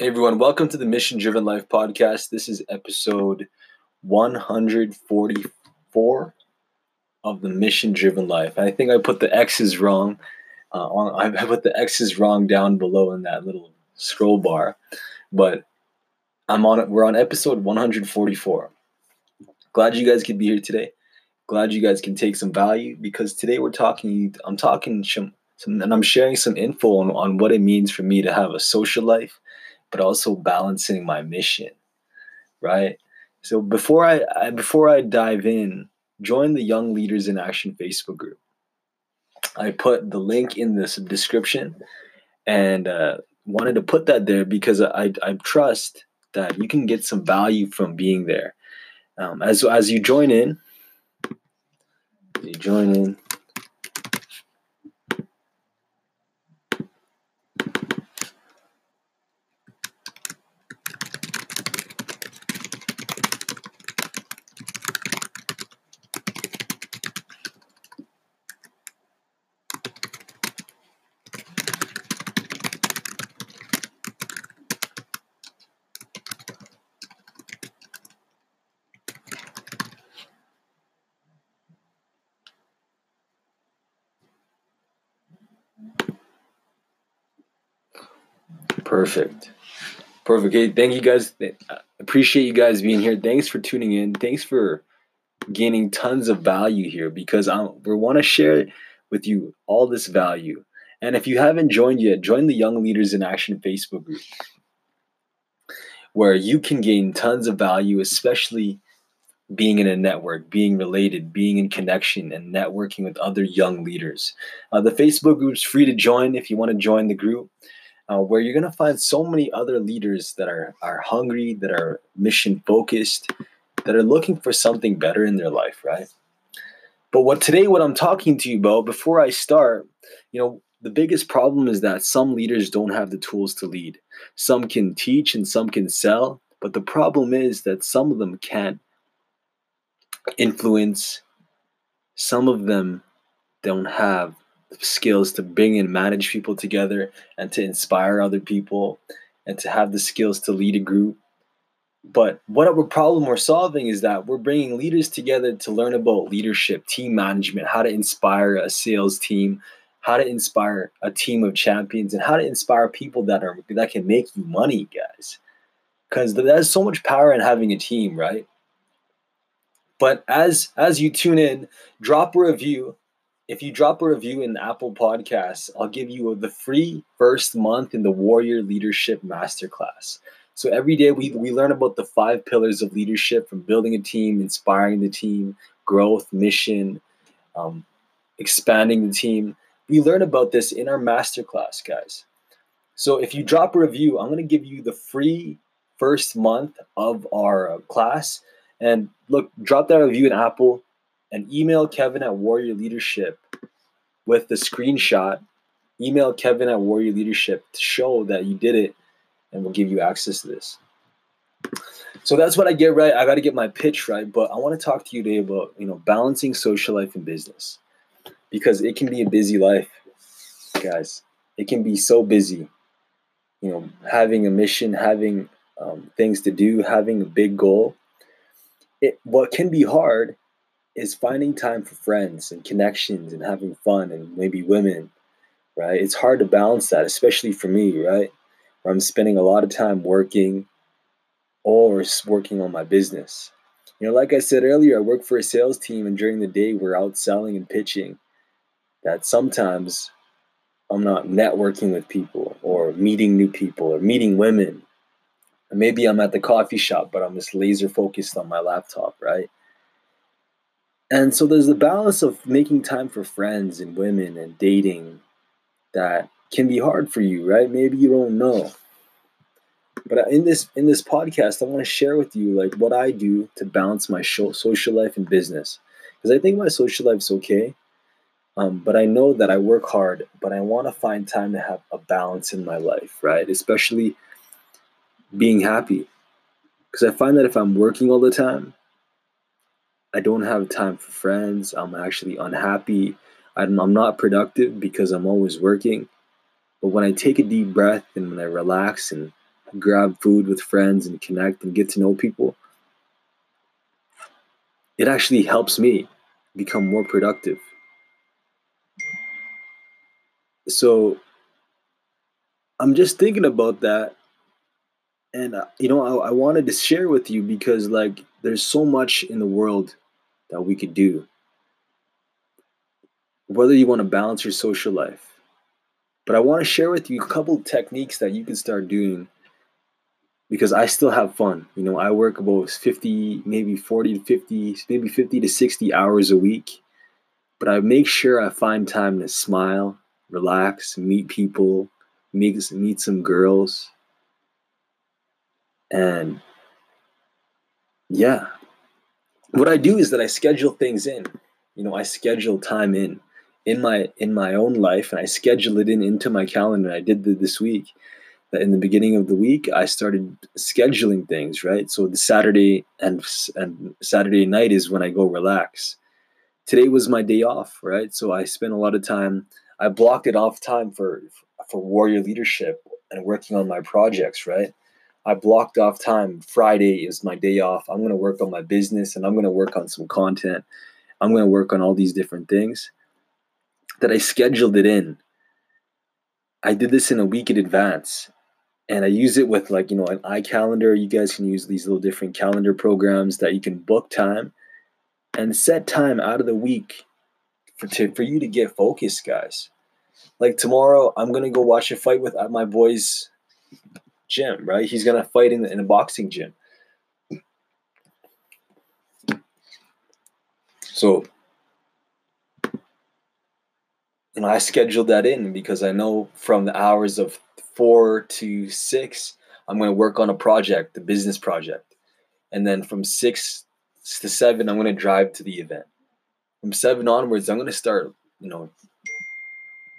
Hey everyone, welcome to the Mission Driven Life podcast. This is episode 144 of the Mission Driven Life. I think I put the X's wrong. Uh, I put the X's wrong down below in that little scroll bar, but I'm on. We're on episode 144. Glad you guys could be here today. Glad you guys can take some value because today we're talking. I'm talking some, some and I'm sharing some info on, on what it means for me to have a social life but also balancing my mission, right? So before I, I before I dive in, join the Young Leaders in Action Facebook group. I put the link in this description, and uh, wanted to put that there because I I trust that you can get some value from being there. Um, as as you join in, you join in. Perfect. Perfect. Thank you guys. Appreciate you guys being here. Thanks for tuning in. Thanks for gaining tons of value here because I we want to share with you all this value. And if you haven't joined yet, join the Young Leaders in Action Facebook group where you can gain tons of value, especially being in a network, being related, being in connection, and networking with other young leaders. Uh, the Facebook group's free to join if you want to join the group uh, where you're going to find so many other leaders that are, are hungry, that are mission focused, that are looking for something better in their life, right? But what today, what I'm talking to you about, before I start, you know, the biggest problem is that some leaders don't have the tools to lead. Some can teach and some can sell, but the problem is that some of them can't influence, some of them don't have skills to bring and manage people together and to inspire other people and to have the skills to lead a group. But what our problem we're solving is that we're bringing leaders together to learn about leadership, team management, how to inspire a sales team, how to inspire a team of champions, and how to inspire people that are that can make you money, guys. Because there's so much power in having a team, right? But as as you tune in, drop a review if you drop a review in Apple Podcasts, I'll give you the free first month in the Warrior Leadership Masterclass. So every day we, we learn about the five pillars of leadership from building a team, inspiring the team, growth, mission, um, expanding the team. We learn about this in our masterclass, guys. So if you drop a review, I'm going to give you the free first month of our uh, class. And look, drop that review in Apple and email Kevin at Warrior Leadership with the screenshot. Email Kevin at Warrior Leadership to show that you did it, and we'll give you access to this. So that's what I get right. I got to get my pitch right, but I want to talk to you today about you know balancing social life and business because it can be a busy life, guys. It can be so busy. You know, having a mission, having um, things to do, having a big goal. It what can be hard is finding time for friends and connections and having fun and maybe women, right? It's hard to balance that, especially for me, right? Where I'm spending a lot of time working or working on my business. You know, like I said earlier, I work for a sales team, and during the day, we're out selling and pitching. That sometimes I'm not networking with people or meeting new people or meeting women. maybe I'm at the coffee shop, but I'm just laser focused on my laptop, right? And so there's the balance of making time for friends and women and dating that can be hard for you, right? Maybe you don't know. But in this in this podcast, I want to share with you like what I do to balance my social life and business, because I think my social life's okay. Um, but I know that I work hard, but I want to find time to have a balance in my life, right? Especially being happy, because I find that if I'm working all the time, I don't have time for friends. I'm actually unhappy. I'm, I'm not productive because I'm always working. But when I take a deep breath and when I relax and grab food with friends and connect and get to know people, it actually helps me become more productive. So I'm just thinking about that. And, uh, you know, I, I wanted to share with you because, like, there's so much in the world that we could do. Whether you want to balance your social life, but I want to share with you a couple techniques that you can start doing because I still have fun. You know, I work about 50, maybe 40 to 50, maybe 50 to 60 hours a week. But I make sure I find time to smile, relax, meet people, meet, meet some girls. And yeah, what I do is that I schedule things in. You know, I schedule time in in my in my own life and I schedule it in into my calendar. I did this week that in the beginning of the week I started scheduling things, right? So the Saturday and and Saturday night is when I go relax. Today was my day off, right? So I spent a lot of time I blocked it off time for for warrior leadership and working on my projects, right? I blocked off time. Friday is my day off. I'm going to work on my business and I'm going to work on some content. I'm going to work on all these different things that I scheduled it in. I did this in a week in advance and I use it with like, you know, an iCalendar. You guys can use these little different calendar programs that you can book time and set time out of the week for, to, for you to get focused, guys. Like tomorrow, I'm going to go watch a fight with my boy's gym, right? He's going to fight in, in a boxing gym. So, and I scheduled that in because I know from the hours of four to six, I'm going to work on a project, the business project. And then from six to seven, I'm going to drive to the event. From seven onwards, I'm going to start, you know,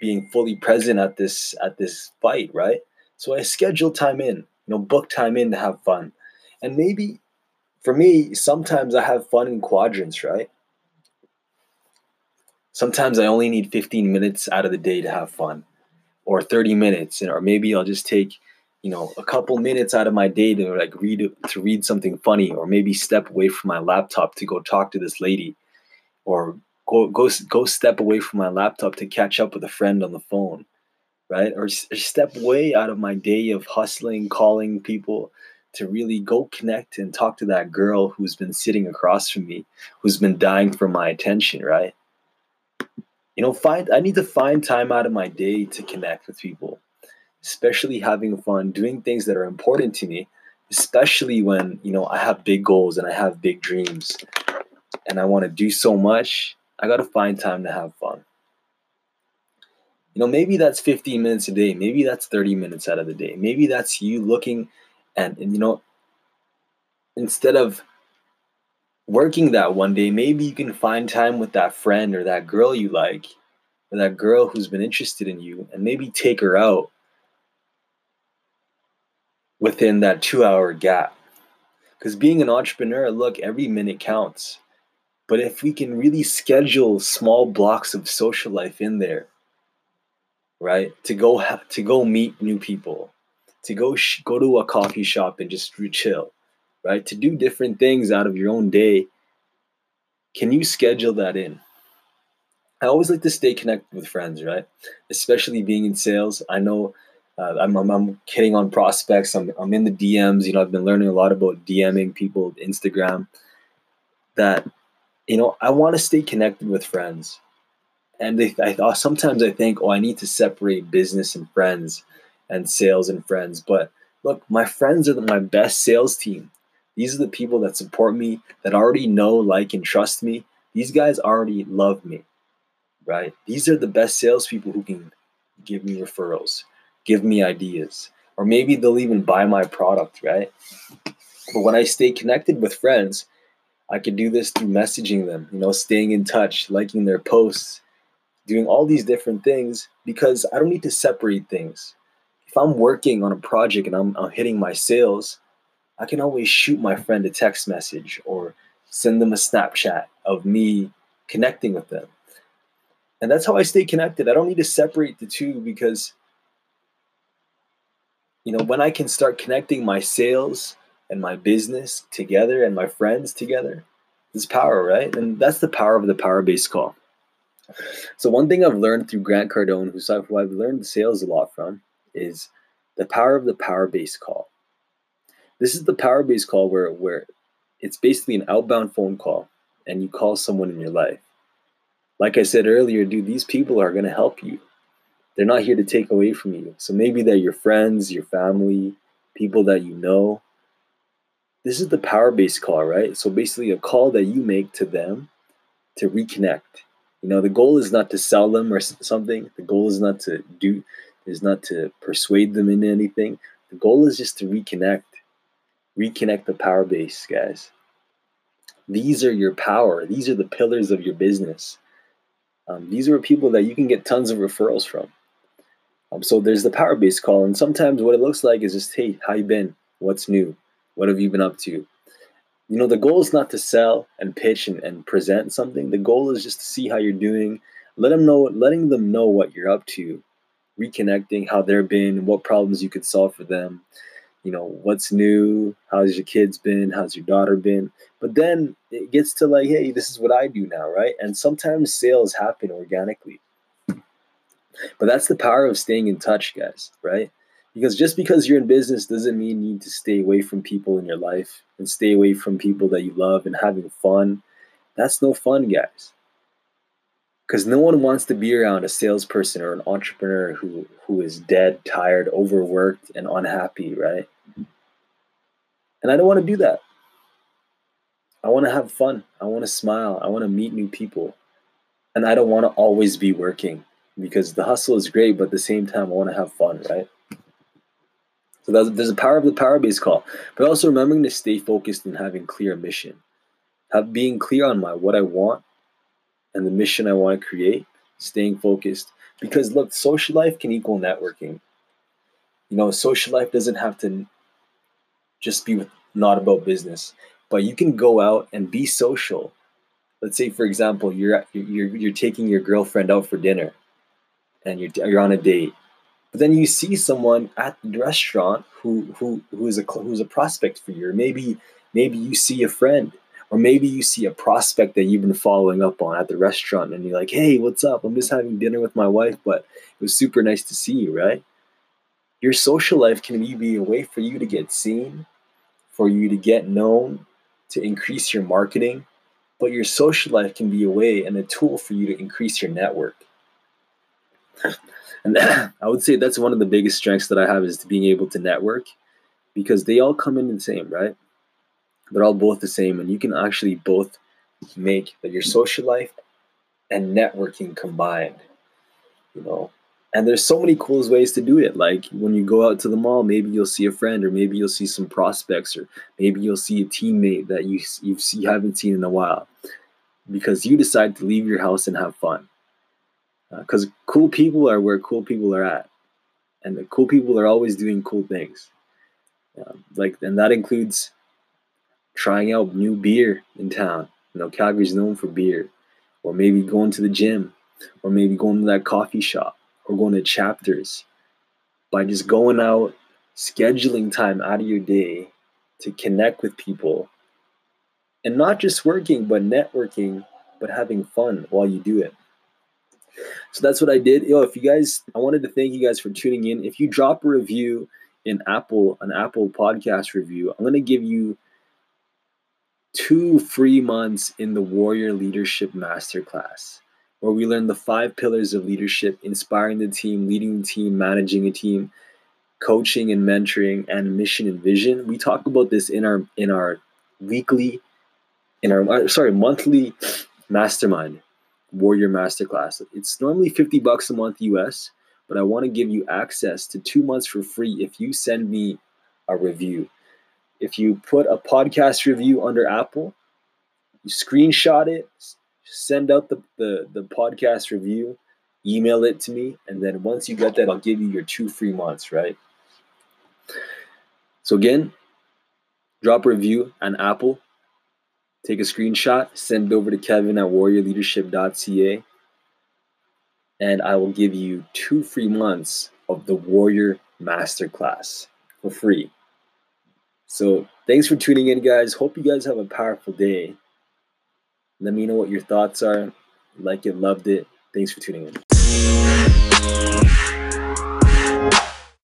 being fully present at this at this fight, right? So I schedule time in, you know, book time in to have fun. And maybe for me, sometimes I have fun in quadrants, right? Sometimes I only need 15 minutes out of the day to have fun or 30 minutes or maybe I'll just take you know a couple minutes out of my day to like read to read something funny or maybe step away from my laptop to go talk to this lady or go go go step away from my laptop to catch up with a friend on the phone right? Or, or step way out of my day of hustling calling people to really go connect and talk to that girl who's been sitting across from me who's been dying for my attention right? You know find i need to find time out of my day to connect with people especially having fun doing things that are important to me especially when you know i have big goals and i have big dreams and i want to do so much i got to find time to have fun you know maybe that's 15 minutes a day maybe that's 30 minutes out of the day maybe that's you looking and, and you know instead of working that one day, maybe you can find time with that friend or that girl you like, or that girl who's been interested in you, and maybe take her out within that two hour gap. Because being an entrepreneur, look, every minute counts. But if we can really schedule small blocks of social life in there, right, to go to go meet new people, to go sh- go to a coffee shop and just chill, right? To do different things out of your own day. Can you schedule that in? I always like to stay connected with friends, right? Especially being in sales. I know uh, I'm, I'm, I'm, hitting on prospects. I'm, I'm in the DMs. You know, I've been learning a lot about DMing people, Instagram. That, you know, I want to stay connected with friends. And they, I sometimes I think, oh, I need to separate business and friends and sales and friends. But look, my friends are the, my best sales team. These are the people that support me, that already know, like, and trust me. These guys already love me, right? These are the best salespeople who can give me referrals, give me ideas, or maybe they'll even buy my product, right? But when I stay connected with friends, I can do this through messaging them, you know, staying in touch, liking their posts, doing all these different things because I don't need to separate things. If I'm working on a project and I'm, I'm hitting my sales, I can always shoot my friend a text message or send them a Snapchat of me connecting with them. And that's how I stay connected. I don't need to separate the two because you know, when I can start connecting my sales and my business together and my friends together, there's power, right? And that's the power of the power based call. So one thing I've learned through Grant Cardone, who I've learned sales a lot from, is the power of the power base call. This is the power base call where where it's basically an outbound phone call and you call someone in your life. Like I said earlier, dude, these people are going to help you. They're not here to take away from you. So maybe they're your friends, your family, people that you know. This is the power base call, right? So basically, a call that you make to them to reconnect. You know, the goal is not to sell them or something. The goal is not to do, is not to persuade them into anything. The goal is just to reconnect, reconnect the power base, guys. These are your power. These are the pillars of your business. Um, these are people that you can get tons of referrals from. Um, so there's the power base call, and sometimes what it looks like is just, hey, how you been? What's new? What have you been up to? You know, the goal is not to sell and pitch and, and present something. The goal is just to see how you're doing. Let them know, letting them know what you're up to, reconnecting, how they've been, what problems you could solve for them. You know, what's new? How's your kids been? How's your daughter been? But then it gets to like, hey, this is what I do now, right? And sometimes sales happen organically. But that's the power of staying in touch, guys, right? Because just because you're in business doesn't mean you need to stay away from people in your life and stay away from people that you love and having fun. That's no fun, guys. Because no one wants to be around a salesperson or an entrepreneur who, who is dead, tired, overworked, and unhappy, right? And I don't want to do that. I want to have fun. I want to smile. I want to meet new people. And I don't want to always be working because the hustle is great, but at the same time, I want to have fun, right? So there's a power of the power base call, but also remembering to stay focused and having clear mission, have being clear on my what I want and the mission I want to create, staying focused. Because look, social life can equal networking. You know, social life doesn't have to just be not about business, but you can go out and be social. Let's say, for example, you're you're you're taking your girlfriend out for dinner and you're, you're on a date but then you see someone at the restaurant who who who is a who's a prospect for you. Or maybe maybe you see a friend or maybe you see a prospect that you've been following up on at the restaurant and you're like hey what's up? I'm just having dinner with my wife but it was super nice to see you right? Your social life can be a way for you to get seen for you to get known to increase your marketing but your social life can be a way and a tool for you to increase your network and I would say that's one of the biggest strengths that I have is being able to network because they all come in the same, right? They're all both the same, and you can actually both make your social life and networking combined, you know. And there's so many cool ways to do it. Like when you go out to the mall, maybe you'll see a friend, or maybe you'll see some prospects, or maybe you'll see a teammate that you you haven't seen in a while, because you decide to leave your house and have fun because uh, cool people are where cool people are at, and the cool people are always doing cool things. Um, like, and that includes trying out new beer in town. You know, Calgary's known for beer, or maybe going to the gym, or maybe going to that coffee shop, or going to chapters. By just going out, scheduling time out of your day to connect with people, and not just working, but networking, but having fun while you do it. So that's what I did. Yo, if you guys, I wanted to thank you guys for tuning in. If you drop a review in Apple, an Apple podcast review, I'm going to give you two free months in the Warrior Leadership Masterclass, where we learn the five pillars of leadership inspiring the team, leading the team, managing a team, coaching and mentoring, and mission and vision. We talk about this in our in our weekly, in our uh, sorry, monthly mastermind Warrior Masterclass. It's normally 50 bucks a month US, but I want to give you access to 2 months for free if you send me a review. If you put a podcast review under Apple, you screenshot it, send out the, the, the podcast review, email it to me, and then once you get that, I'll give you your two free months, right? So again, drop a review on Apple, Take a screenshot, send it over to Kevin at warriorleadership.ca, and I will give you two free months of the Warrior Masterclass. for free. So thanks for tuning in, guys. Hope you guys have a powerful day. Let me know what your thoughts are. Like it, loved it. Thanks for tuning in.